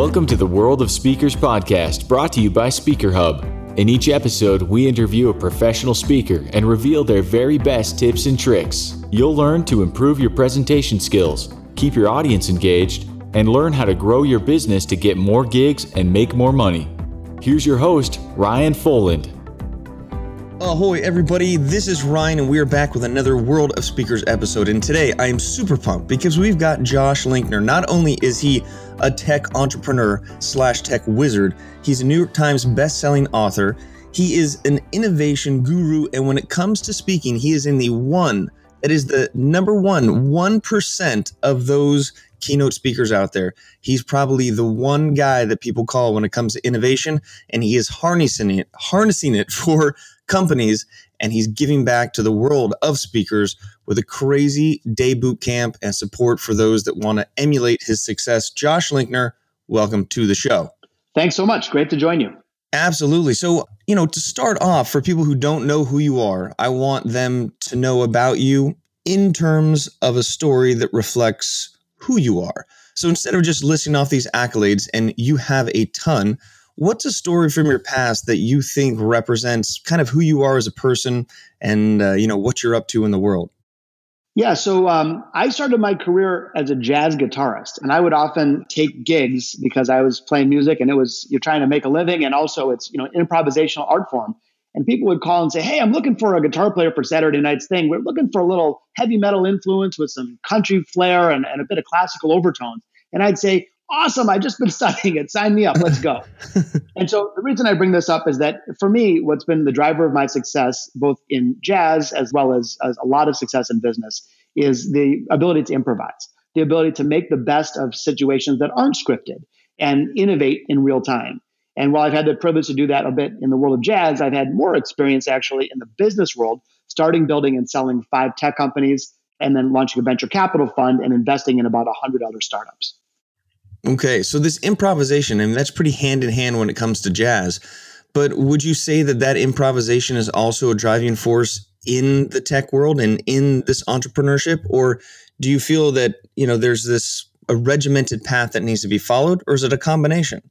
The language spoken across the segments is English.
Welcome to the World of Speakers podcast, brought to you by Speaker Hub. In each episode, we interview a professional speaker and reveal their very best tips and tricks. You'll learn to improve your presentation skills, keep your audience engaged, and learn how to grow your business to get more gigs and make more money. Here's your host, Ryan Foland. Ahoy, everybody. This is Ryan, and we are back with another World of Speakers episode. And today I am super pumped because we've got Josh Linkner. Not only is he a tech entrepreneur slash tech wizard, he's a New York Times best-selling author. He is an innovation guru, and when it comes to speaking, he is in the one that is the number one 1% of those keynote speakers out there. He's probably the one guy that people call when it comes to innovation, and he is harnessing it, harnessing it for companies, and he's giving back to the world of speakers with a crazy day boot camp and support for those that want to emulate his success. Josh Linkner, welcome to the show. Thanks so much. Great to join you. Absolutely. So, you know, to start off, for people who don't know who you are, I want them to know about you in terms of a story that reflects who you are. So instead of just listing off these accolades, and you have a ton, what's a story from your past that you think represents kind of who you are as a person and uh, you know what you're up to in the world? Yeah, so um, I started my career as a jazz guitarist, and I would often take gigs because I was playing music, and it was you're trying to make a living, and also it's you know improvisational art form. And people would call and say, "Hey, I'm looking for a guitar player for Saturday night's thing. We're looking for a little heavy metal influence with some country flair and, and a bit of classical overtones." And I'd say, awesome. I've just been studying it. Sign me up. Let's go. and so the reason I bring this up is that for me, what's been the driver of my success, both in jazz as well as, as a lot of success in business, is the ability to improvise, the ability to make the best of situations that aren't scripted and innovate in real time. And while I've had the privilege to do that a bit in the world of jazz, I've had more experience actually in the business world, starting, building, and selling five tech companies, and then launching a venture capital fund and investing in about 100 other startups. Okay, so this improvisation, and that's pretty hand in hand when it comes to jazz. But would you say that that improvisation is also a driving force in the tech world and in this entrepreneurship, or do you feel that you know there's this a regimented path that needs to be followed, or is it a combination?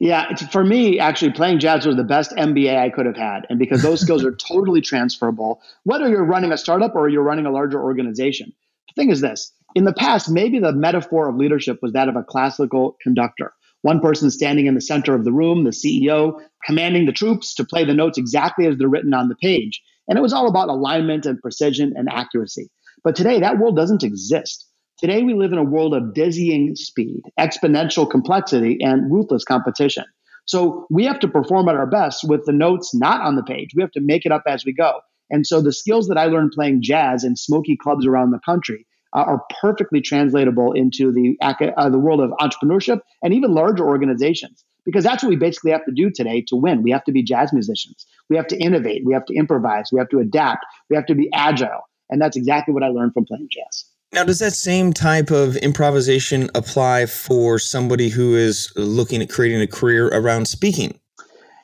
Yeah, for me, actually, playing jazz was the best MBA I could have had, and because those skills are totally transferable, whether you're running a startup or you're running a larger organization. The thing is this: in the past, maybe the metaphor of leadership was that of a classical conductor. One person standing in the center of the room, the CEO, commanding the troops to play the notes exactly as they're written on the page. And it was all about alignment and precision and accuracy. But today, that world doesn't exist. Today, we live in a world of dizzying speed, exponential complexity, and ruthless competition. So we have to perform at our best with the notes not on the page. We have to make it up as we go. And so the skills that I learned playing jazz in smoky clubs around the country uh, are perfectly translatable into the uh, the world of entrepreneurship and even larger organizations because that's what we basically have to do today to win. We have to be jazz musicians. We have to innovate. We have to improvise. We have to adapt. We have to be agile. And that's exactly what I learned from playing jazz. Now, does that same type of improvisation apply for somebody who is looking at creating a career around speaking?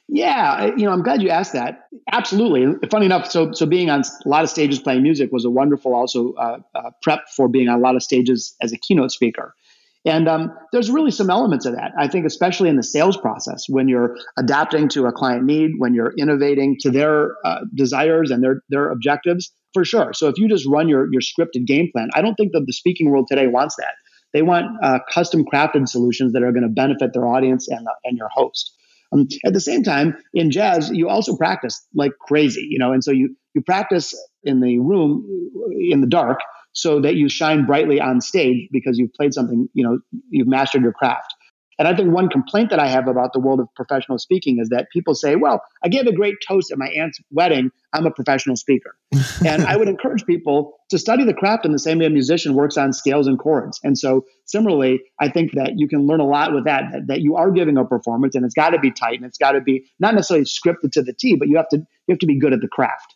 Yeah, you know, I'm glad you asked that. Absolutely. Funny enough, so so being on a lot of stages playing music was a wonderful also uh, uh, prep for being on a lot of stages as a keynote speaker. And um, there's really some elements of that. I think, especially in the sales process, when you're adapting to a client need, when you're innovating to their uh, desires and their their objectives, for sure. So if you just run your your scripted game plan, I don't think that the speaking world today wants that. They want uh, custom crafted solutions that are going to benefit their audience and and your host. Um, at the same time, in jazz, you also practice like crazy, you know, and so you you practice in the room in the dark so that you shine brightly on stage because you've played something, you know, you've mastered your craft. And I think one complaint that I have about the world of professional speaking is that people say, well, I gave a great toast at my aunt's wedding. I'm a professional speaker. and I would encourage people to study the craft in the same way a musician works on scales and chords. And so, similarly, I think that you can learn a lot with that, that, that you are giving a performance and it's got to be tight and it's got to be not necessarily scripted to the T, but you have to, you have to be good at the craft.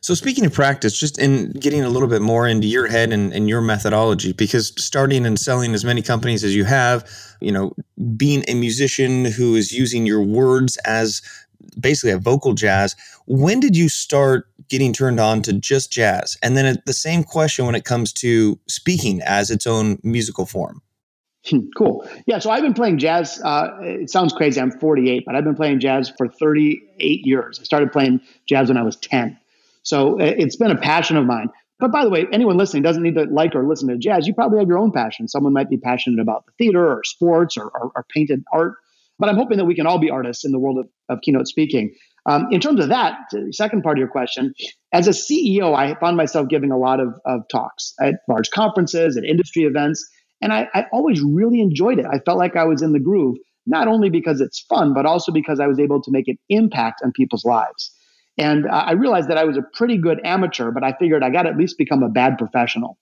So speaking of practice, just in getting a little bit more into your head and, and, your methodology, because starting and selling as many companies as you have, you know, being a musician who is using your words as basically a vocal jazz, when did you start getting turned on to just jazz? And then the same question when it comes to speaking as its own musical form. Hmm, cool. Yeah. So I've been playing jazz. Uh, it sounds crazy. I'm 48, but I've been playing jazz for 38 years. I started playing jazz when I was 10. So it's been a passion of mine. But by the way, anyone listening doesn't need to like or listen to jazz. You probably have your own passion. Someone might be passionate about the theater or sports or, or, or painted art. But I'm hoping that we can all be artists in the world of, of keynote speaking. Um, in terms of that, the second part of your question, as a CEO, I found myself giving a lot of, of talks at large conferences, at industry events, and I, I always really enjoyed it. I felt like I was in the groove, not only because it's fun, but also because I was able to make an impact on people's lives. And uh, I realized that I was a pretty good amateur, but I figured I got to at least become a bad professional.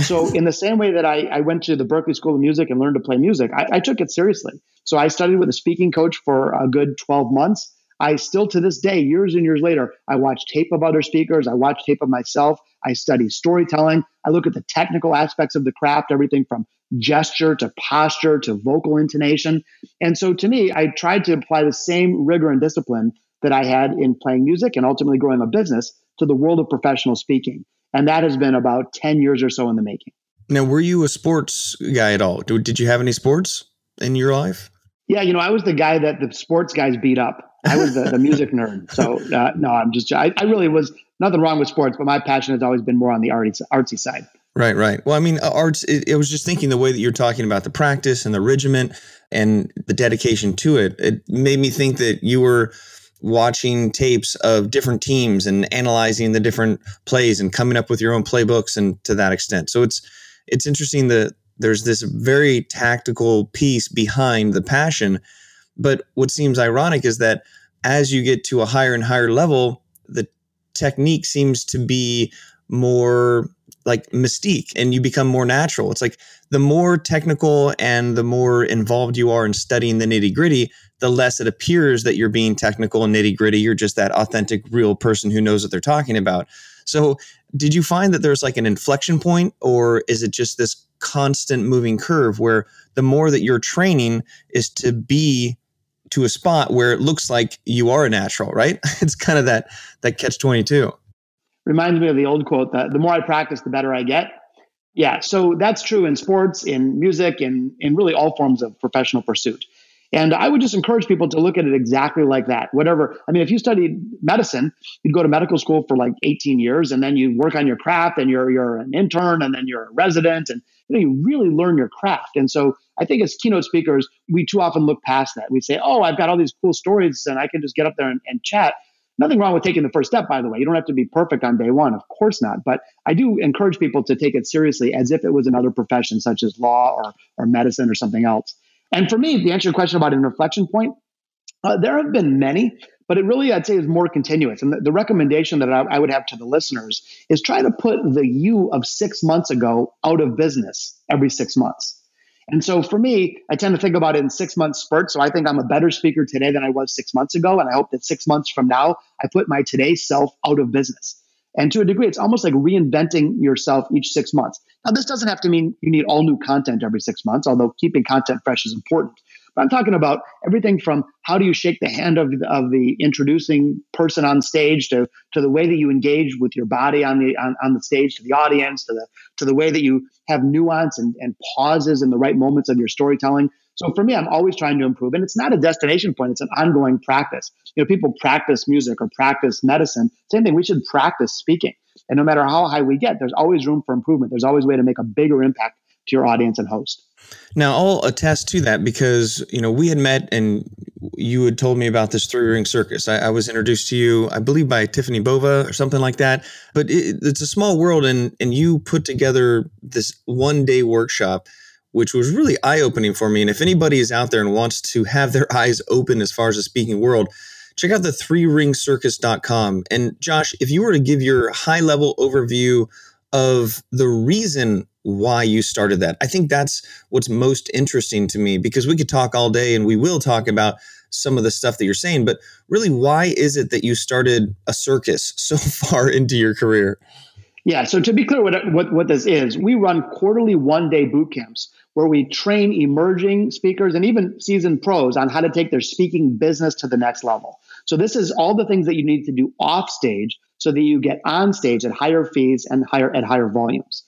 So, in the same way that I, I, went to the Berklee School of Music and learned to play music, I, I took it seriously. So, I studied with a speaking coach for a good 12 months. I still, to this day, years and years later, I watch tape of other speakers. I watch tape of myself. I study storytelling. I look at the technical aspects of the craft, everything from gesture to posture to vocal intonation. And so, to me, I tried to apply the same rigor and discipline that I had in playing music and ultimately growing a business to the world of professional speaking. And that has been about 10 years or so in the making. Now, were you a sports guy at all? Did you have any sports in your life? Yeah, you know, I was the guy that the sports guys beat up. I was the, the music nerd. So, uh, no, I'm just, I, I, really was nothing wrong with sports, but my passion has always been more on the artsy, artsy side. Right, right. Well, I mean, uh, arts, it, it was just thinking the way that you're talking about the practice and the regiment and the dedication to it, it made me think that you were watching tapes of different teams and analyzing the different plays and coming up with your own playbooks and to that extent. So it's it's interesting that there's this very tactical piece behind the passion, but what seems ironic is that as you get to a higher and higher level, the technique seems to be more like mystique and you become more natural. It's like the more technical and the more involved you are in studying the nitty gritty, the less it appears that you're being technical and nitty gritty. You're just that authentic, real person who knows what they're talking about. So, did you find that there's like an inflection point, or is it just this constant moving curve where the more that you're training is to be to a spot where it looks like you are a natural, right? It's kind of that that catch 22 reminds me of the old quote that the more I practice, the better I get. Yeah, so that's true in sports, in music, in, in really all forms of professional pursuit. And I would just encourage people to look at it exactly like that. Whatever, I mean, if you studied medicine, you'd go to medical school for like 18 years and then you work on your craft and you're, you're an intern and then you're a resident and you, know, you really learn your craft. And so I think as keynote speakers, we too often look past that. We say, oh, I've got all these cool stories and I can just get up there and, and chat. Nothing wrong with taking the first step, by the way. You don't have to be perfect on day one, of course not. But I do encourage people to take it seriously as if it was another profession, such as law or, or medicine or something else. And for me, to answer to your question about an inflection point, uh, there have been many, but it really, I'd say, is more continuous. And the, the recommendation that I, I, would have to the listeners is try to put the you of six months ago out of business every six months. And so for me, I tend to think about it in six month spurts. So I think I'm a better speaker today than I was six months ago. And I hope that six months from now, I put my today self out of business. And to a degree, it's almost like reinventing yourself each six months. Now, this doesn't have to mean you need all new content every six months, although keeping content fresh is important. But I'm talking about everything from how do you shake the hand of, of the introducing person on stage to, to the way that you engage with your body on the on, on the stage to the audience to the to the way that you have nuance and, and pauses in the right moments of your storytelling. So for me, I'm always trying to improve. And it's not a destination point, it's an ongoing practice. You know, people practice music or practice medicine. Same thing, we should practice speaking. And no matter how high we get, there's always room for improvement. There's always a way to make a bigger impact to your audience and host. Now, I'll attest to that because you know we had met and you had told me about this three ring circus. I, I, was introduced to you, I believe, by Tiffany Bova or something like that. But it, it's a small world, and and you put together this one day workshop, which was really eye opening for me. And if anybody is out there and wants to have their eyes open as far as the speaking world, check out the three ring circus.com. And Josh, if you were to give your high level overview of the reason why you started that. I think that's what's most interesting to me because we could talk all day and we will talk about some of the stuff that you're saying, but really, why is it that you started a circus so far into your career? Yeah, so to be clear, what, what, what this is, we run quarterly one day boot camps where we train emerging speakers and even seasoned pros on how to take their speaking business to the next level. So, this is all the things that you need to do off stage so that you get on stage at higher fees and higher at higher volumes.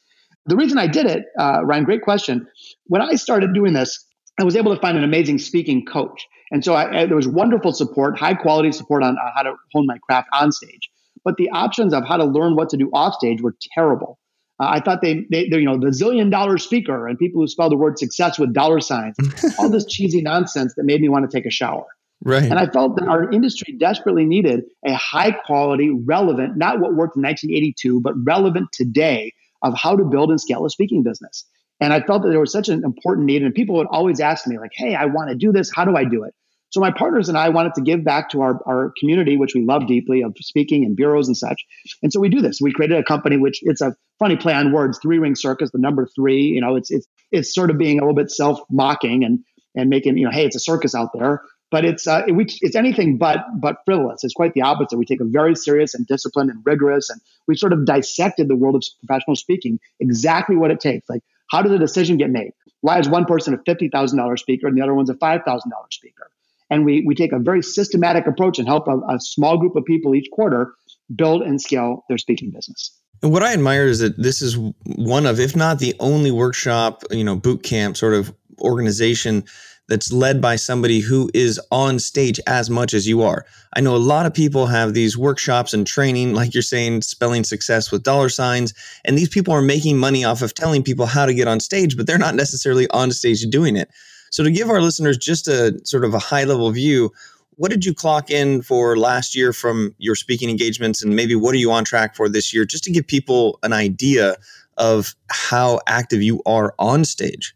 The reason I did it, uh, Ryan, great question. When I started doing this, I was able to find an amazing speaking coach. And so I, I, there was wonderful support, high quality support on, on how to hone my craft on stage. But the options of how to learn what to do off stage were terrible. Uh, I thought they, they, you know, the zillion dollar speaker and people who spell the word success with dollar signs, all this cheesy nonsense that made me want to take a shower. Right. And I felt that our industry desperately needed a high quality, relevant, not what worked in 1982, but relevant today of how to build and scale a speaking business. And I felt that there was such an important need. And people would always ask me, like, hey, I want to do this. How do I do it? So my partners and I wanted to give back to our, our community, which we love deeply, of speaking and bureaus and such. And so we do this. We created a company, which it's a funny play on words, three ring circus, the number three. You know, it's it's it's sort of being a little bit self mocking and and making you know, hey, it's a circus out there. But it's uh, it, we, it's anything but but frivolous. It's quite the opposite. We take a very serious and disciplined and rigorous, and we sort of dissected the world of professional speaking, exactly what it takes. Like, how does a decision get made? Why is one person a fifty thousand dollar speaker and the other one's a five thousand dollar speaker? And we, we take a very systematic approach and help a, a small group of people each quarter build and scale their speaking business. And what I admire is that this is one of, if not the only workshop, you know, boot camp sort of organization that's led by somebody who is on stage as much as you are. I know a lot of people have these workshops and training, like you're saying, spelling success with dollar signs. And these people are making money off of telling people how to get on stage, but they're not necessarily on stage doing it. So, to give our listeners just a sort of a high level view, what did you clock in for last year from your speaking engagements, and maybe what are you on track for this year, just to give people an idea of how active you are on stage?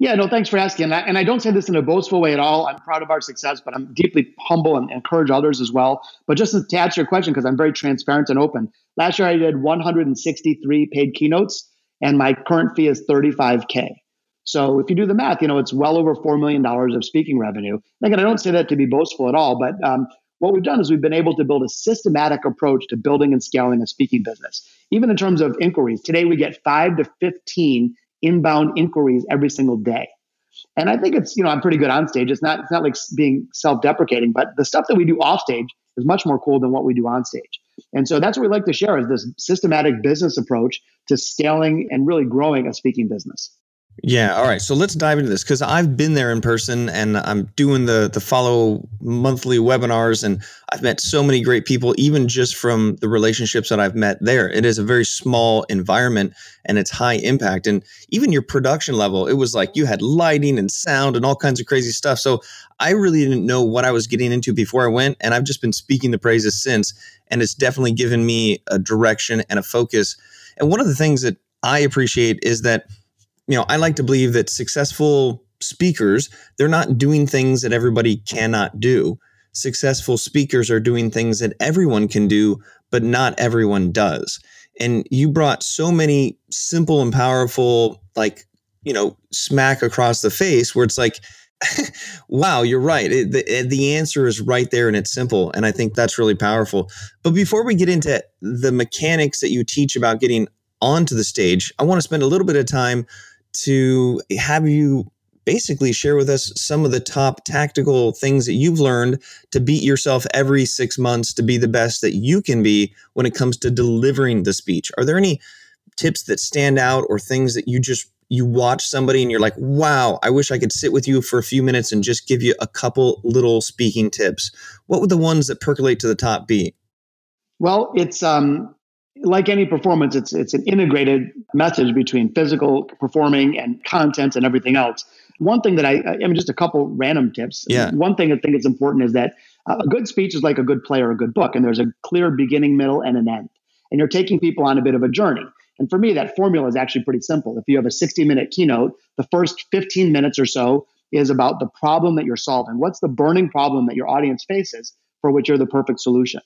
Yeah, no, thanks for asking. And I, and I, don't say this in a boastful way at all. I'm proud of our success, but I'm deeply humble and encourage others as well. But just to answer your question, because I'm very transparent and open, last year I did 163 paid keynotes, and my current fee is 35K. So if you do the math, you know, it's well over $4 million of speaking revenue. And again, I don't say that to be boastful at all, but um, what we've done is we've been able to build a systematic approach to building and scaling a speaking business. Even in terms of inquiries, today we get five to 15 inbound inquiries every single day. And I think it's, you know, I'm pretty good on stage. It's not, it's not like being self-deprecating, but the stuff that we do off stage is much more cool than what we do on stage. And so that's what we like to share is this systematic business approach to scaling and really growing a speaking business. Yeah. All right. So let's dive into this because I've been there in person and I'm doing the the follow monthly webinars and I've met so many great people, even just from the relationships that I've met there. It is a very small environment and it's high impact. And even your production level, it was like you had lighting and sound and all kinds of crazy stuff. So I really didn't know what I was getting into before I went. And I've just been speaking the praises since. And it's definitely given me a direction and a focus. And one of the things that I appreciate is that you know, I like to believe that successful speakers, they're not doing things that everybody cannot do. Successful speakers are doing things that everyone can do, but not everyone does. And you brought so many simple and powerful, like, you know, smack across the face where it's like, wow, you're right. It, the, the answer is right there and it's simple. And I think that's really powerful. But before we get into the mechanics that you teach about getting onto the stage, I want to spend a little bit of time to have you basically share with us some of the top tactical things that you've learned to beat yourself every six months to be the best that you can be when it comes to delivering the speech. Are there any tips that stand out or things that you just you watch somebody and you're like, wow, I wish I could sit with you for a few minutes and just give you a couple little speaking tips. What would the ones that percolate to the top be? Well, it's um, like any performance, it's it's an integrated message between physical performing and content and everything else. One thing that I, I mean, just a couple random tips. Yeah. One thing I think is important is that uh, a good speech is like a good play or a good book, and there's a clear beginning, middle, and an end. And you're taking people on a bit of a journey. And for me, that formula is actually pretty simple. If you have a 60 minute keynote, the first 15 minutes or so is about the problem that you're solving. What's the burning problem that your audience faces for which you're the perfect solution?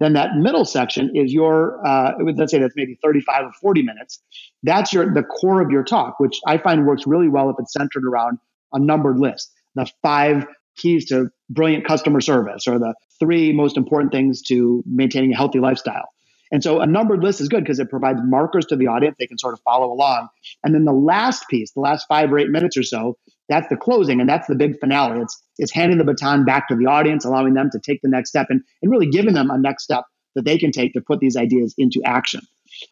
Then that middle section is your, uh, let's say that's maybe 35 or 40 minutes. That's your the core of your talk, which I find works really well if it's centered around a numbered list. The five keys to brilliant customer service or the three most important things to maintaining a healthy lifestyle. And so a numbered list is good because it provides markers to the audience. They can sort of follow along. And then the last piece, the last five or eight minutes or so, that's the closing and that's the big finale. It's it's handing the baton back to the audience, allowing them to take the next step and, and really giving them a next step that they can take to put these ideas into action.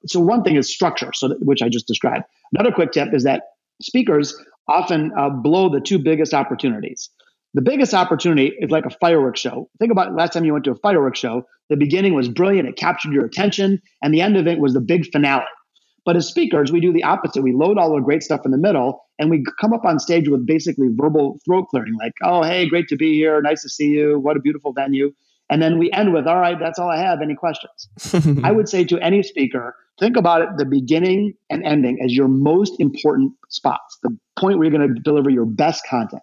So one thing is structure, so that, which I just described. Another quick tip is that speakers often uh, blow the two biggest opportunities. The biggest opportunity is like a fireworks show. Think about last time you went to a fireworks show. The beginning was brilliant, it captured your attention, and the end of it was the big finale. But as speakers, we do the opposite. We load all the great stuff in the middle and we come up on stage with basically verbal throat clearing, like, oh, hey, great to be here. Nice to see you. What a beautiful venue. And then we end with, all right, that's all I have. Any questions? I would say to any speaker, think about it the beginning and ending as your most important spots, the point where you're going to deliver your best content.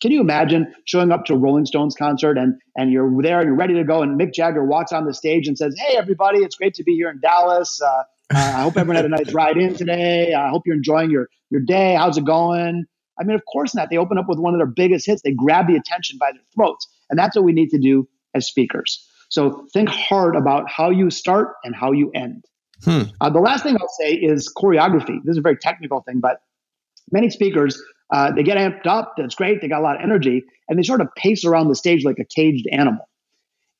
Can you imagine showing up to a Rolling Stones concert and and you're there and you're ready to go, and Mick Jagger walks on the stage and says, "Hey, everybody, it's great to be here in Dallas. Uh, uh, I hope everyone had a nice ride in today. I hope you're enjoying your your day. How's it going?" I mean, of course not. They open up with one of their biggest hits. They grab the attention by their throats, and that's what we need to do as speakers. So think hard about how you start and how you end. Hmm. Uh, the last thing I'll say is choreography. This is a very technical thing, but many speakers uh, they get amped up. That's great. They got a lot of energy, and they sort of pace around the stage like a caged animal.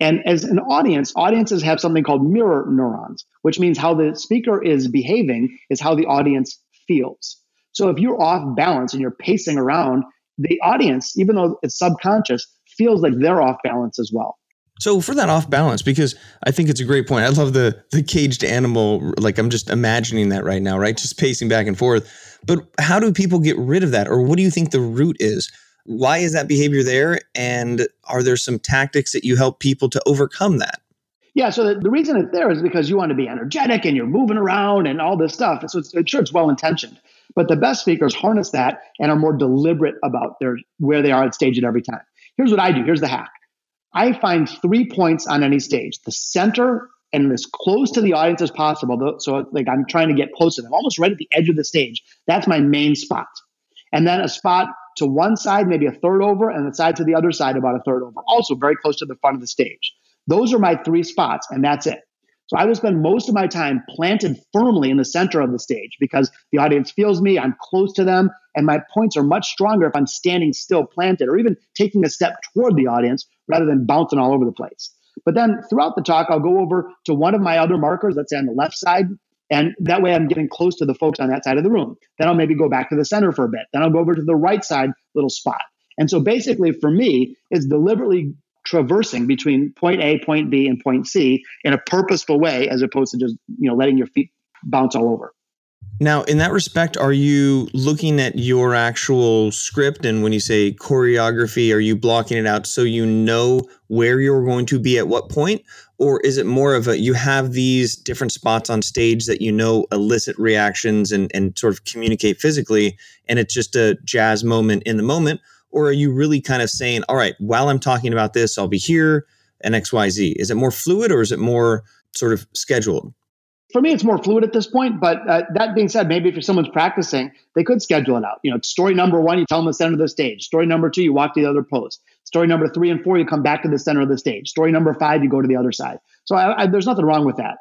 And as an audience, audiences have something called mirror neurons, which means how the speaker is behaving is how the audience feels. So if you're off balance and you're pacing around, the audience, even though it's subconscious, feels like they're off balance as well. So for that off balance, because I think it's a great point. I love the the caged animal. Like I'm just imagining that right now, right? Just pacing back and forth. But how do people get rid of that, or what do you think the root is? Why is that behavior there? And are there some tactics that you help people to overcome that? Yeah, so the, the reason it's there is because you want to be energetic and you're moving around and all this stuff. So it's, it's sure it's well intentioned, but the best speakers harness that and are more deliberate about their where they are at stage at every time. Here's what I do. Here's the hack. I find three points on any stage: the center and as close to the audience as possible. So like I'm trying to get close to them, almost right at the edge of the stage. That's my main spot. And then a spot to one side, maybe a third over, and the side to the other side, about a third over, also very close to the front of the stage. Those are my three spots, and that's it. So I will spend most of my time planted firmly in the center of the stage because the audience feels me, I'm close to them, and my points are much stronger if I'm standing still planted or even taking a step toward the audience rather than bouncing all over the place. But then throughout the talk, I'll go over to one of my other markers, let's say on the left side, and that way I'm getting close to the folks on that side of the room. Then I'll maybe go back to the center for a bit. Then I'll go over to the right side little spot. And so basically for me, it's deliberately traversing between point A, point B, and point C in a purposeful way, as opposed to just, you know, letting your feet bounce all over. Now, in that respect, are you looking at your actual script? And when you say choreography, are you blocking it out so you know where you're going to be at what point? Or is it more of a you have these different spots on stage that you know elicit reactions and, and sort of communicate physically, and it's just a jazz moment in the moment? Or are you really kind of saying, all right, while I'm talking about this, I'll be here and XYZ? Is it more fluid or is it more sort of scheduled? For me, it's more fluid at this point. But uh, that being said, maybe if someone's practicing, they could schedule it out. You know, story number one, you tell them the center of the stage. Story number two, you walk to the other post. Story number three and four, you come back to the center of the stage. Story number five, you go to the other side. So I, I, there's nothing wrong with that.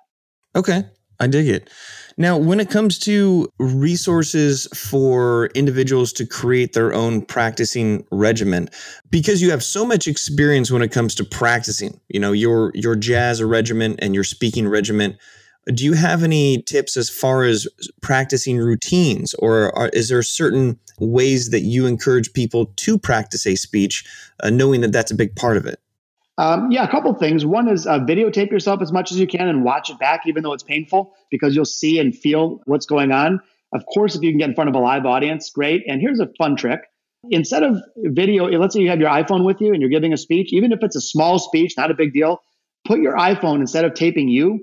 Okay, I dig it. Now, when it comes to resources for individuals to create their own practicing regimen, because you have so much experience when it comes to practicing, you know, your your jazz regiment and your speaking regiment do you have any tips as far as practicing routines, or are, is there certain ways that you encourage people to practice a speech, uh, knowing that that's a big part of it? Um, yeah, a couple things. One is uh, videotape yourself as much as you can and watch it back, even though it's painful, because you'll see and feel what's going on. Of course, if you can get in front of a live audience, great. And here's a fun trick. Instead of video, let's say you have your iPhone with you and you're giving a speech, even if it's a small speech, not a big deal, put your iPhone instead of taping you,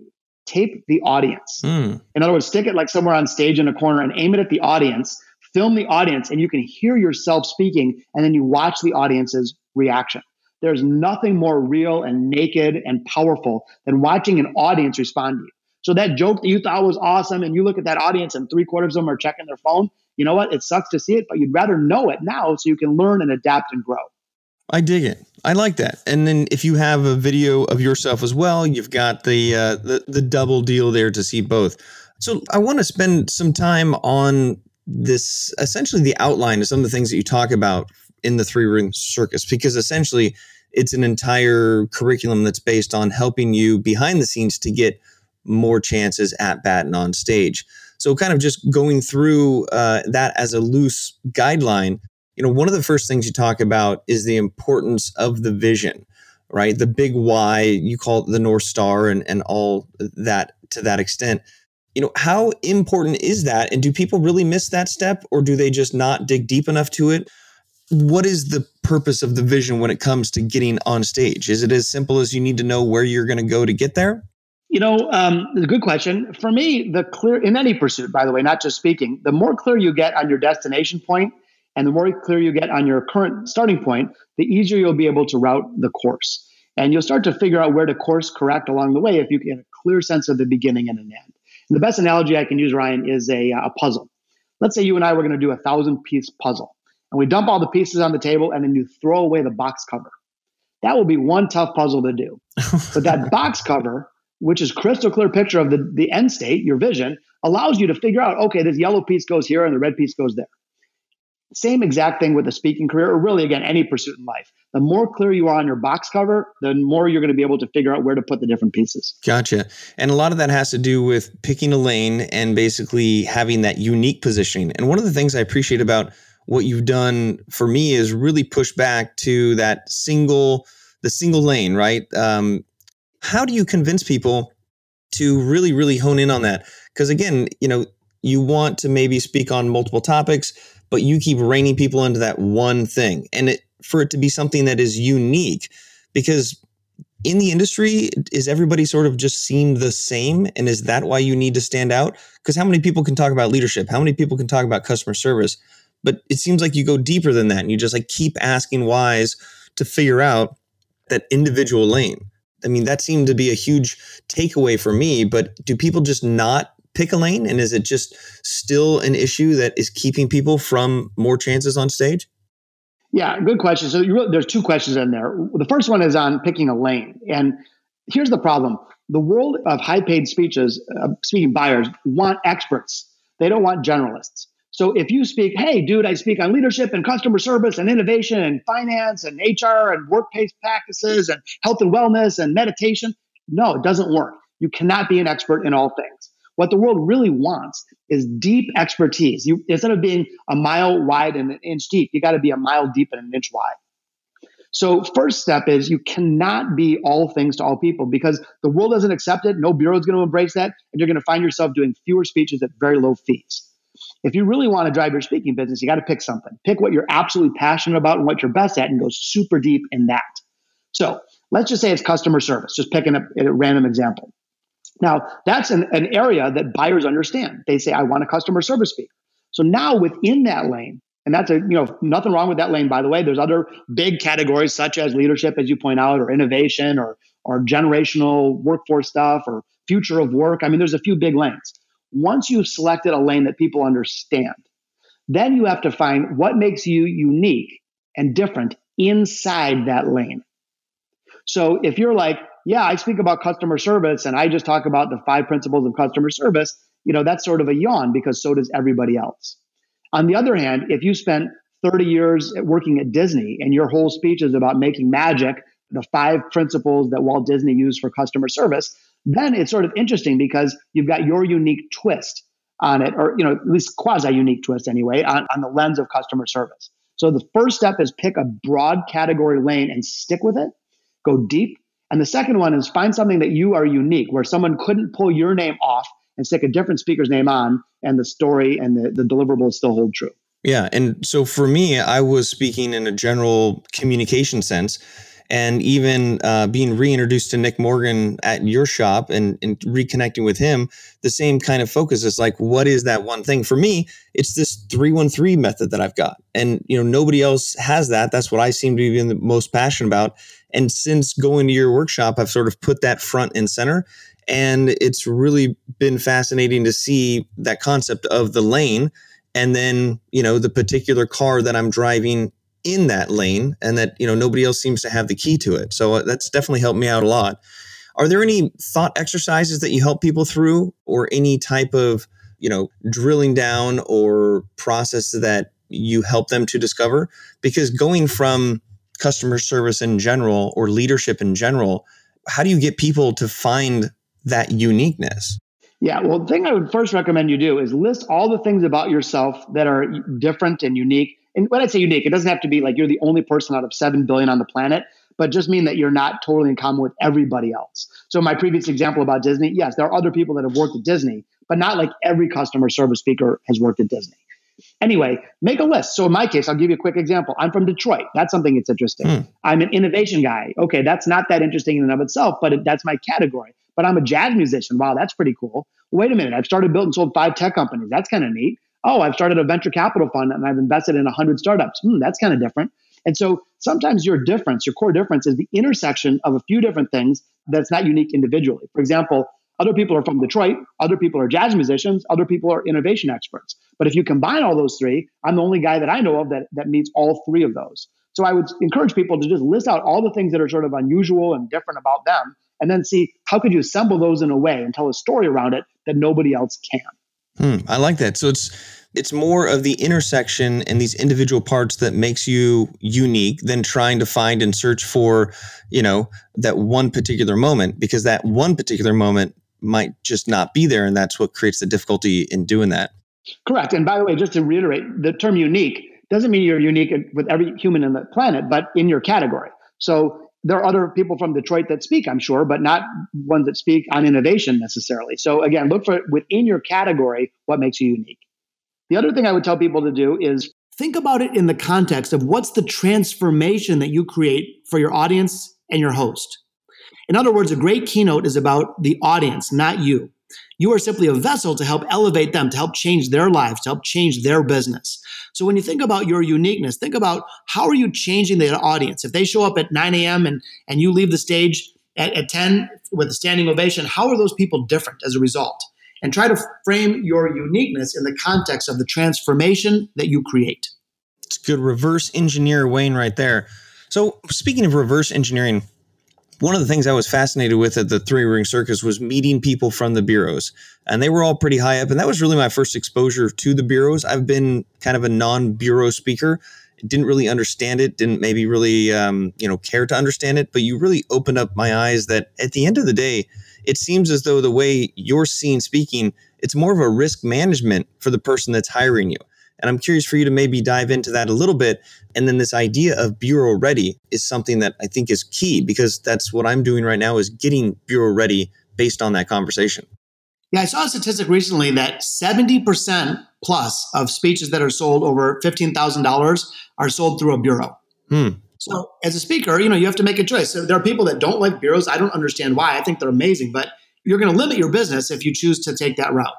tape the audience. Mm. In other words, stick it like somewhere on stage in a corner and aim it at the audience, film the audience, and you can hear yourself speaking, and then you watch the audience's reaction. There's nothing more real and naked and powerful than watching an audience respond to you. So that joke that you thought was awesome, and you look at that audience and three quarters of them are checking their phone, you know what? It sucks to see it, but you'd rather know it now so you can learn and adapt and grow. I dig it. I like that. And then if you have a video of yourself as well, you've got the uh, the the double deal there to see both. So I want to spend some time on this essentially the outline of some of the things that you talk about in the three ring circus because essentially it's an entire curriculum that's based on helping you behind the scenes to get more chances at bat and on stage. So, kind of just going through uh, that as a loose guideline, you know, one of the first things you talk about is the importance of the vision, right? The big why, you call it the North Star and, and all that to that extent. You know, how important is that? And do people really miss that step or do they just not dig deep enough to it? What is the purpose of the vision when it comes to getting on stage? Is it as simple as you need to know where you're going to go to get there? You know, um, it's a good question. For me, the clear in any pursuit, by the way, not just speaking, the more clear you get on your destination point and the more clear you get on your current starting point, the easier you'll be able to route the course. And you'll start to figure out where to course correct along the way if you get a clear sense of the beginning and an end. And the best analogy I can use, Ryan, is a, uh, a puzzle. Let's say you and I were going to do a thousand piece puzzle, and we dump all the pieces on the table, and then you throw away the box cover. That will be one tough puzzle to do. but that box cover which is crystal clear picture of the, the end state, your vision, allows you to figure out, okay, this yellow piece goes here and the red piece goes there. Same exact thing with the speaking career, or really, again, any pursuit in life. The more clear you are on your box cover, the more you're going to be able to figure out where to put the different pieces. Gotcha. And a lot of that has to do with picking a lane and basically having that unique positioning. And one of the things I appreciate about what you've done for me is really push back to that single the single lane, right? Um, how do you convince people to really, really hone in on that? Because again, you know, you want to maybe speak on multiple topics, but you keep reining people into that one thing. And it, for it to be something that is unique, because in the industry, is everybody sort of just seem the same? And is that why you need to stand out? Because how many people can talk about leadership? How many people can talk about customer service? But it seems like you go deeper than that and you just like keep asking whys to figure out that individual lane. I mean, that seemed to be a huge takeaway for me. But do people just not pick a lane? And is it just still an issue that is keeping people from more chances on stage? Yeah, good question. So really, there's two questions in there. The first one is on picking a lane. And here's the problem the world of high paid speeches, uh, speaking buyers want experts, they don't want generalists. So if you speak, hey, dude, I speak on leadership and customer service and innovation and finance and HR and workplace practices and health and wellness and meditation, no, it doesn't work. You cannot be an expert in all things. What the world really wants is deep expertise. You, instead of being a mile wide and an inch deep, you got to be a mile deep and an inch wide. So, first step is you cannot be all things to all people because the world doesn't accept it. No bureau is going to embrace that. And you're going to find yourself doing fewer speeches at very low fees. If you really want to drive your speaking business, you got to pick something. Pick what you're absolutely passionate about and what you're best at and go super deep in that. So let's just say it's customer service, just picking a, a random example. Now, that's an, an area that buyers understand. They say, I want a customer service fee. So now within that lane, and that's a, you know, nothing wrong with that lane, by the way. There's other big categories such as leadership, as you point out, or innovation, or or generational workforce stuff, or future of work. I mean, there's a few big lanes. Once you've selected a lane that people understand, then you have to find what makes you unique and different inside that lane. So if you're like, yeah, I speak about customer service and I just talk about the five principles of customer service, you know, that's sort of a yawn because so does everybody else. On the other hand, if you spent 30 years working at Disney and your whole speech is about making magic, the five principles that Walt Disney used for customer service, then it's sort of interesting because you've got your unique twist on it, or you know, at least quasi unique twist anyway, on, on the lens of customer service. So the first step is pick a broad category lane and stick with it, go deep. And the second one is find something that you are unique, where someone couldn't pull your name off and stick a different speaker's name on, and the story and the, the deliverables still hold true. Yeah. And so for me, I was speaking in a general communication sense and even uh, being reintroduced to Nick Morgan at your shop and, and reconnecting with him, the same kind of focus is like, what is that one thing? For me, it's this 313 method that I've got. And, you know, nobody else has that. That's what I seem to be the most passionate about. And since going to your workshop, I've sort of put that front and center. And it's really been fascinating to see that concept of the lane and then, you know, the particular car that I'm driving in that lane and that you know nobody else seems to have the key to it so uh, that's definitely helped me out a lot are there any thought exercises that you help people through or any type of you know drilling down or process that you help them to discover because going from customer service in general or leadership in general how do you get people to find that uniqueness? Yeah, well, the thing I would first recommend you do is list all the things about yourself that are different and unique. And when I say unique, it doesn't have to be like you're the only person out of 7 billion on the planet, but just mean that you're not totally in common with everybody else. So, my previous example about Disney, yes, there are other people that have worked at Disney, but not like every customer service speaker has worked at Disney. Anyway, make a list. So in my case, I'll give you a quick example. I'm from Detroit. That's something that's interesting. Mm. I'm an innovation guy. Okay, that's not that interesting in and of itself, but it, that's my category. But I'm a jazz musician. Wow, that's pretty cool. Wait a minute. I've started, built, and sold five tech companies. That's kind of neat. Oh, I've started a venture capital fund and I've invested in 100 startups. Hmm, that's kind of different. And so sometimes your difference, your core difference, is the intersection of a few different things that's not unique individually. For example, other people are from Detroit. Other people are jazz musicians. Other people are innovation experts. But if you combine all those three, I'm the only guy that I know of that, that meets all three of those. So I would encourage people to just list out all the things that are sort of unusual and different about them, and then see how could you assemble those in a way and tell a story around it that nobody else can. Hmm, I like that. So it's it's more of the intersection and these individual parts that makes you unique than trying to find and search for, you know, that one particular moment because that one particular moment might just not be there. And that's what creates the difficulty in doing that. Correct. And by the way, just to reiterate, the term unique doesn't mean you're unique with every human in the planet, but in your category. So there are other people from Detroit that speak, I'm sure, but not ones that speak on innovation necessarily. So again, look for within your category what makes you unique. The other thing I would tell people to do is think about it in the context of what's the transformation that you create for your audience and your host. In other words, a great keynote is about the audience, not you. You are simply a vessel to help elevate them, to help change their lives, to help change their business. So when you think about your uniqueness, think about how are you changing the audience? If they show up at 9 a.m. and, and you leave the stage at, at 10 with a standing ovation, how are those people different as a result? And try to frame your uniqueness in the context of the transformation that you create. It's good reverse engineer Wayne right there. So speaking of reverse engineering, one of the things I was fascinated with at the Three Ring Circus was meeting people from the bureaus, and they were all pretty high up. And that was really my first exposure to the bureaus. I've been kind of a non-bureau speaker, didn't really understand it, didn't maybe really um, you know care to understand it. But you really opened up my eyes that at the end of the day, it seems as though the way you're seen speaking, it's more of a risk management for the person that's hiring you. And I'm curious for you to maybe dive into that a little bit. And then this idea of bureau ready is something that I think is key because that's what I'm doing right now is getting bureau ready based on that conversation. Yeah, I saw a statistic recently that 70% plus of speeches that are sold over $15,000 are sold through a bureau. Hmm. So, as a speaker, you know, you have to make a choice. So there are people that don't like bureaus. I don't understand why. I think they're amazing, but you're going to limit your business if you choose to take that route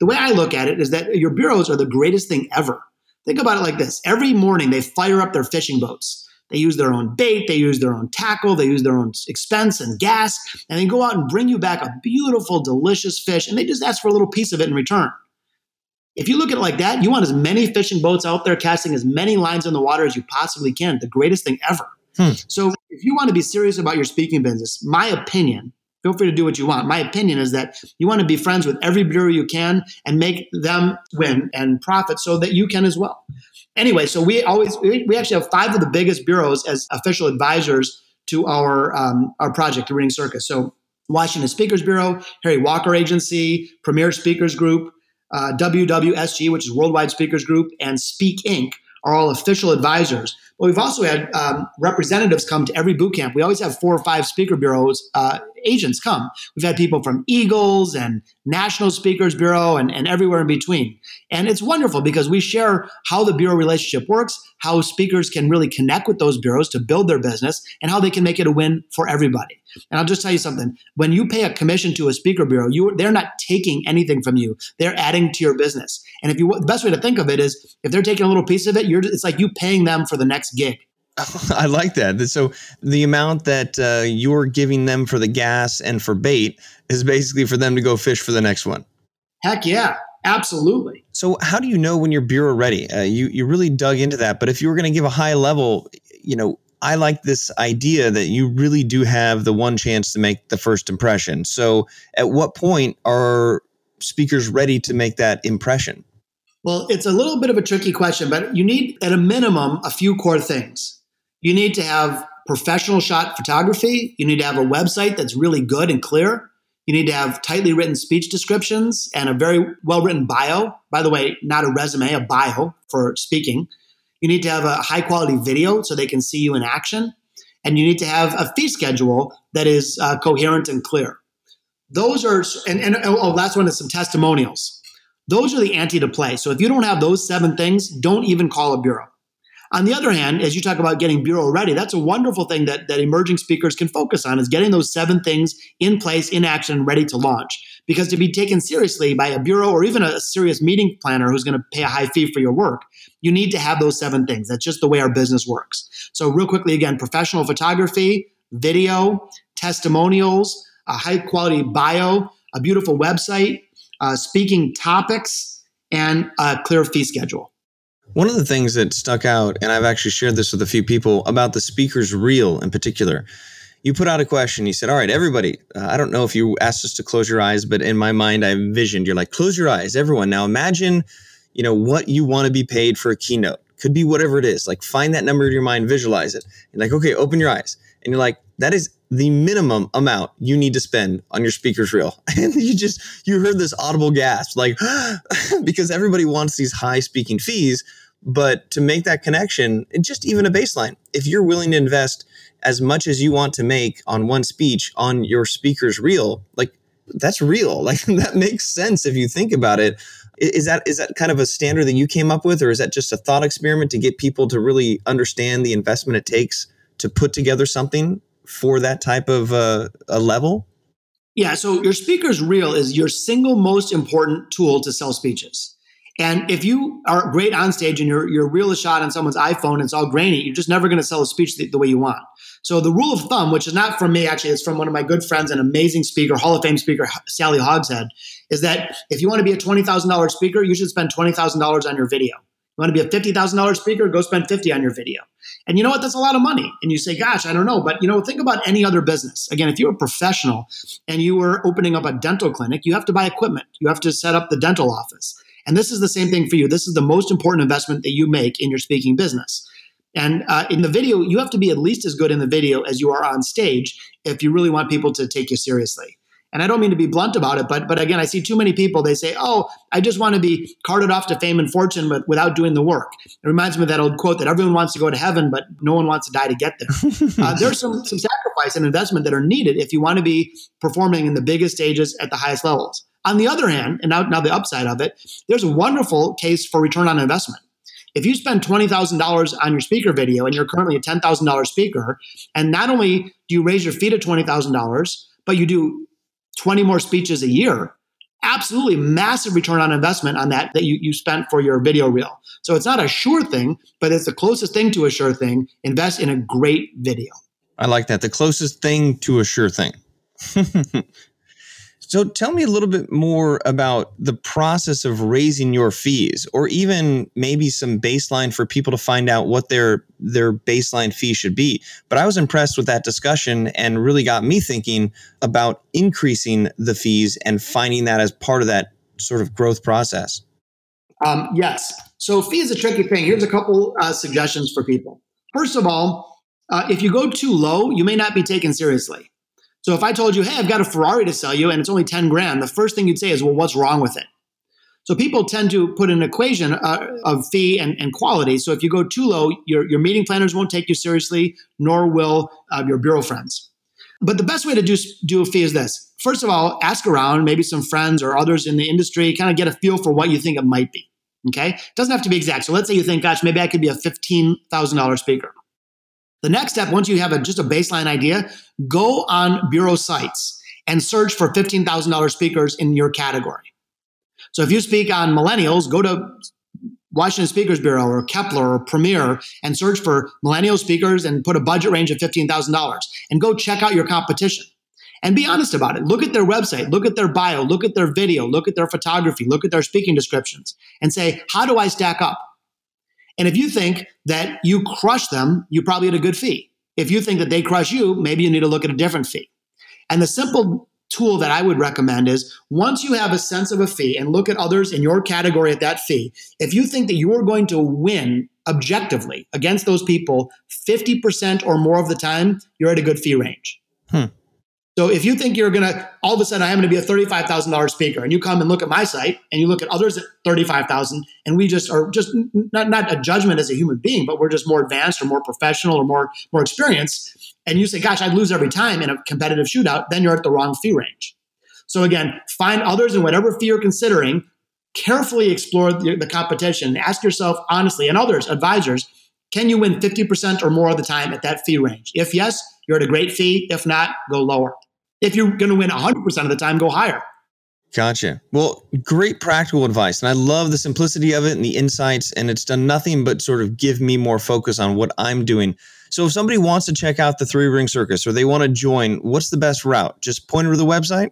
the way I look at it is that your bureaus are the greatest thing ever. Think about it like this every morning they fire up their fishing boats. They use their own bait, they use their own tackle, they use their own expense and gas, and they go out and bring you back a beautiful, delicious fish, and they just ask for a little piece of it in return. If you look at it like that, you want as many fishing boats out there casting as many lines in the water as you possibly can. The greatest thing ever. Hmm. So, if you want to be serious about your speaking business, my opinion feel free to do what you want. My opinion is that you want to be friends with every bureau you can and make them win and profit so that you can as well. Anyway, so we always we actually have five of the biggest bureaus as official advisors to our um, our project, the Ring Circus. So Washington Speakers Bureau, Harry Walker Agency, Premier Speakers Group, uh, WWSG, which is Worldwide Speakers Group, and Speak Inc. are all official advisors. We've also had um, representatives come to every boot camp. We always have four or five speaker bureaus uh, agents come. We've had people from Eagles and National Speakers Bureau and, and everywhere in between. And it's wonderful because we share how the bureau relationship works, how speakers can really connect with those bureaus to build their business, and how they can make it a win for everybody. And I'll just tell you something: when you pay a commission to a speaker bureau, you they're not taking anything from you; they're adding to your business. And if you the best way to think of it is if they're taking a little piece of it, you're it's like you paying them for the next gig. I like that. So the amount that uh, you're giving them for the gas and for bait is basically for them to go fish for the next one. Heck yeah, absolutely. So how do you know when you're bureau ready? Uh, you you really dug into that, but if you were going to give a high level, you know, I like this idea that you really do have the one chance to make the first impression. So at what point are speakers ready to make that impression? Well, it's a little bit of a tricky question, but you need at a minimum a few core things you need to have professional shot photography. You need to have a website that's really good and clear. You need to have tightly written speech descriptions and a very well written bio. By the way, not a resume, a bio for speaking. You need to have a high quality video so they can see you in action. And you need to have a fee schedule that is uh, coherent and clear. Those are, and, and oh, last one is some testimonials. Those are the ante to play. So if you don't have those seven things, don't even call a bureau. On the other hand, as you talk about getting bureau ready, that's a wonderful thing that, that emerging speakers can focus on is getting those seven things in place, in action, ready to launch. Because to be taken seriously by a bureau or even a serious meeting planner who's going to pay a high fee for your work, you need to have those seven things. That's just the way our business works. So, real quickly again, professional photography, video, testimonials, a high quality bio, a beautiful website, uh, speaking topics, and a clear fee schedule. One of the things that stuck out, and I've actually shared this with a few people about the speaker's reel in particular. You put out a question. You said, All right, everybody, uh, I don't know if you asked us to close your eyes, but in my mind, I envisioned you're like, Close your eyes, everyone. Now imagine, you know, what you want to be paid for a keynote. Could be whatever it is. Like, find that number in your mind, visualize it. And like, okay, open your eyes. And you're like, That is the minimum amount you need to spend on your speaker's reel. And you just, you heard this audible gasp, like, because everybody wants these high speaking fees but to make that connection, just even a baseline, if you're willing to invest as much as you want to make on one speech on your speaker's reel, like that's real. Like that makes sense if you think about it. Is that is that kind of a standard that you came up with, or is that just a thought experiment to get people to really understand the investment it takes to put together something for that type of uh, a level? Yeah. So your speaker's reel is your single most important tool to sell speeches. And if you are great on stage and your your reel is shot on someone's iPhone and it's all grainy, you're just never going to sell a speech the, the, way you want. So the rule of thumb, which is not from me actually, it's from one of my good friends and amazing speaker, Hall of Fame speaker Sally Hogshead, is that if you want to be a twenty thousand dollars speaker, you should spend twenty thousand dollars on your video. You want to be a fifty thousand dollars speaker, go spend fifty on your video. And you know what? That's a lot of money. And you say, "Gosh, I don't know," but you know, think about any other business. Again, if you're a professional and you were opening up a dental clinic, you have to buy equipment. You have to set up the dental office. And this is the same thing for you. This is the most important investment that you make in your speaking business. And uh, in the video, you have to be at least as good in the video as you are on stage if you really want people to take you seriously. And I don't mean to be blunt about it, but but again, I see too many people. They say, "Oh, I just want to be carted off to fame and fortune, but without doing the work." It reminds me of that old quote that everyone wants to go to heaven, but no one wants to die to get there. uh, there's some some sacrifice and investment that are needed if you want to be performing in the biggest stages at the highest levels. On the other hand, and now, now the upside of it, there's a wonderful case for return on investment. If you spend $20,000 on your speaker video and you're currently a $10,000 speaker, and not only do you raise your fee to $20,000, but you do 20 more speeches a year, absolutely massive return on investment on that that you, you spent for your video reel. So it's not a sure thing, but it's the closest thing to a sure thing. Invest in a great video. I like that. The closest thing to a sure thing. So tell me a little bit more about the process of raising your fees or even maybe some baseline for people to find out what their their baseline fee should be. But I was impressed with that discussion and really got me thinking about increasing the fees and finding that as part of that sort of growth process. Um, yes. So fee is a tricky thing. Here's a couple uh, suggestions for people. First of all, uh, if you go too low, you may not be taken seriously. So if I told you, hey, I've got a Ferrari to sell you and it's only 10 grand, the first thing you'd say is, well, what's wrong with it? So people tend to put an equation uh, of fee and, and, quality. So if you go too low, your, your meeting planners won't take you seriously, nor will uh, your bureau friends. But the best way to do, do a fee is this. First of all, ask around, maybe some friends or others in the industry, kind of get a feel for what you think it might be. Okay? It doesn't have to be exact. So let's say you think, gosh, maybe I could be a $15,000 speaker. The next step, once you have a, just a baseline idea, go on bureau sites and search for $15,000 speakers in your category. So if you speak on millennials, go to Washington Speakers Bureau or Keppler or Premier and search for millennial speakers and put a budget range of $15,000 and go check out your competition. And be honest about it. Look at their website, look at their bio, look at their video, look at their photography, look at their speaking descriptions, and say, how do I stack up? And if you think that you crush them, you probably had a good fee. If you think that they crush you, maybe you need to look at a different fee. And the simple tool that I would recommend is once you have a sense of a fee and look at others in your category at that fee, if you think that you are going to win objectively against those people 50% or more of the time, you're at a good fee range. So if you think you're going to, all of a sudden, I am going to be a $35,000 speaker and you come and look at my site and you look at others at 35,000 and we just are just not, not a judgment as a human being, but we're just more advanced or more professional or more, more experienced. And you say, gosh, I'd lose every time in a competitive shootout, then you're at the wrong fee range. So again, find others in whatever fee you're considering, carefully explore the, the competition, ask yourself honestly and others, advisors, can you win 50% or more of the time at that fee range? If yes, you're at a great fee. If not, go lower. If you're going to win 100% of the time, go higher. Gotcha. Well, great practical advice. And I love the simplicity of it and the insights. And it's done nothing but sort of give me more focus on what I'm doing. So if somebody wants to check out the three ring circus or they want to join, what's the best route? Just point them to the website?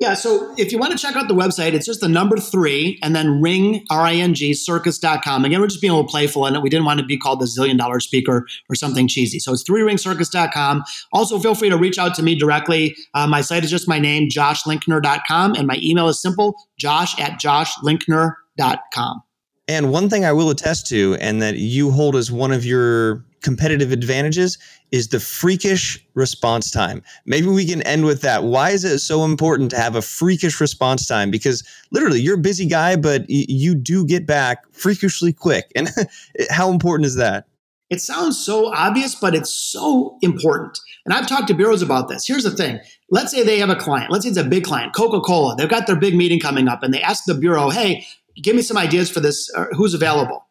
Yeah, so if you want to check out the website, it's just the number three and then ring, R-I-N-G, circus.com. Again, we're just being a little playful in it. We didn't want to be called the zillion dollar speaker or something cheesy. So it's three ringcircus.com. Also, feel free to reach out to me directly. Uh, my site is just my name, joshlinkner.com, and my email is simple, josh at joshlinkner.com. And one thing I will attest to, and that you hold as one of your competitive advantages is the freakish response time. Maybe we can end with that. Why is it so important to have a freakish response time? Because literally, you're a busy guy, but y- you do get back freakishly quick. And how important is that? It sounds so obvious, but it's so important. And I've talked to bureaus about this. Here's the thing let's say they have a client, let's say it's a big client, Coca Cola. They've got their big meeting coming up, and they ask the bureau, hey, give me some ideas for this, uh, who's available.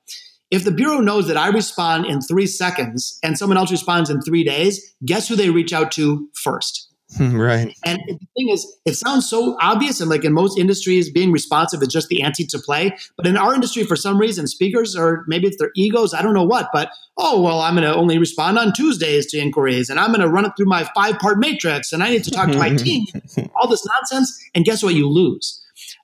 If the Bureau knows that I respond in three seconds and someone else responds in three days, guess who they reach out to first? Hmm, right. And the thing is, it sounds so obvious, and like in most industries, being responsive is just the ante to play. But in our industry, for some reason, speakers or maybe it's their egos, I don't know what, but oh, well, I'm going to only respond on Tuesdays to inquiries, and I'm going to run it through my five part matrix, and I need to talk to my team, all this nonsense. And guess what? You lose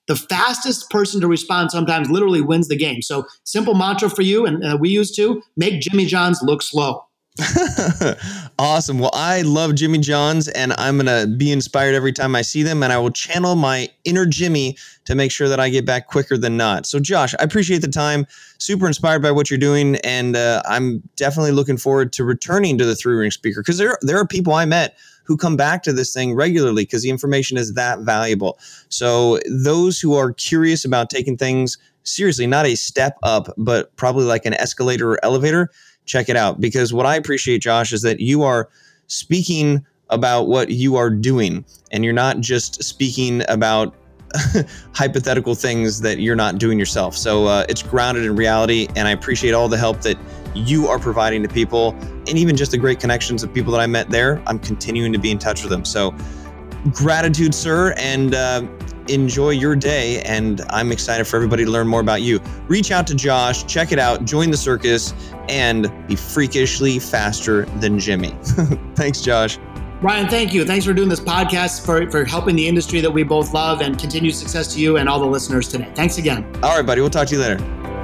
the fastest person to respond sometimes literally wins the game. So, simple mantra for you, and uh, we use to make Jimmy John's look slow. awesome. Well, I love Jimmy John's, and I'm going to be inspired every time I see them, and I will channel my inner Jimmy to make sure that I get back quicker than not. So, Josh, I appreciate the time. Super inspired by what you're doing, and uh, I'm definitely looking forward to returning to the three ring speaker because there there are people I met who come back to this thing regularly because the information is that valuable. So, those who are curious about taking things seriously, not a step up, but probably like an escalator or elevator, check it out. Because what I appreciate, Josh, is that you are speaking about what you are doing and you're not just speaking about hypothetical things that you're not doing yourself. So uh, it's grounded in reality, and I appreciate all the help that you are providing to people, and even just the great connections of people that I met there. I'm continuing to be in touch with them. So gratitude, sir, and uh, enjoy your day. And I'm excited for everybody to learn more about you. Reach out to Josh, check it out, join the circus, and be freakishly faster than Jimmy. Thanks, Josh. Ryan, thank you. Thanks for doing this podcast, for, for helping the industry that we both love, and continued success to you and all the listeners today. Thanks again. All right, buddy. We'll talk to you later.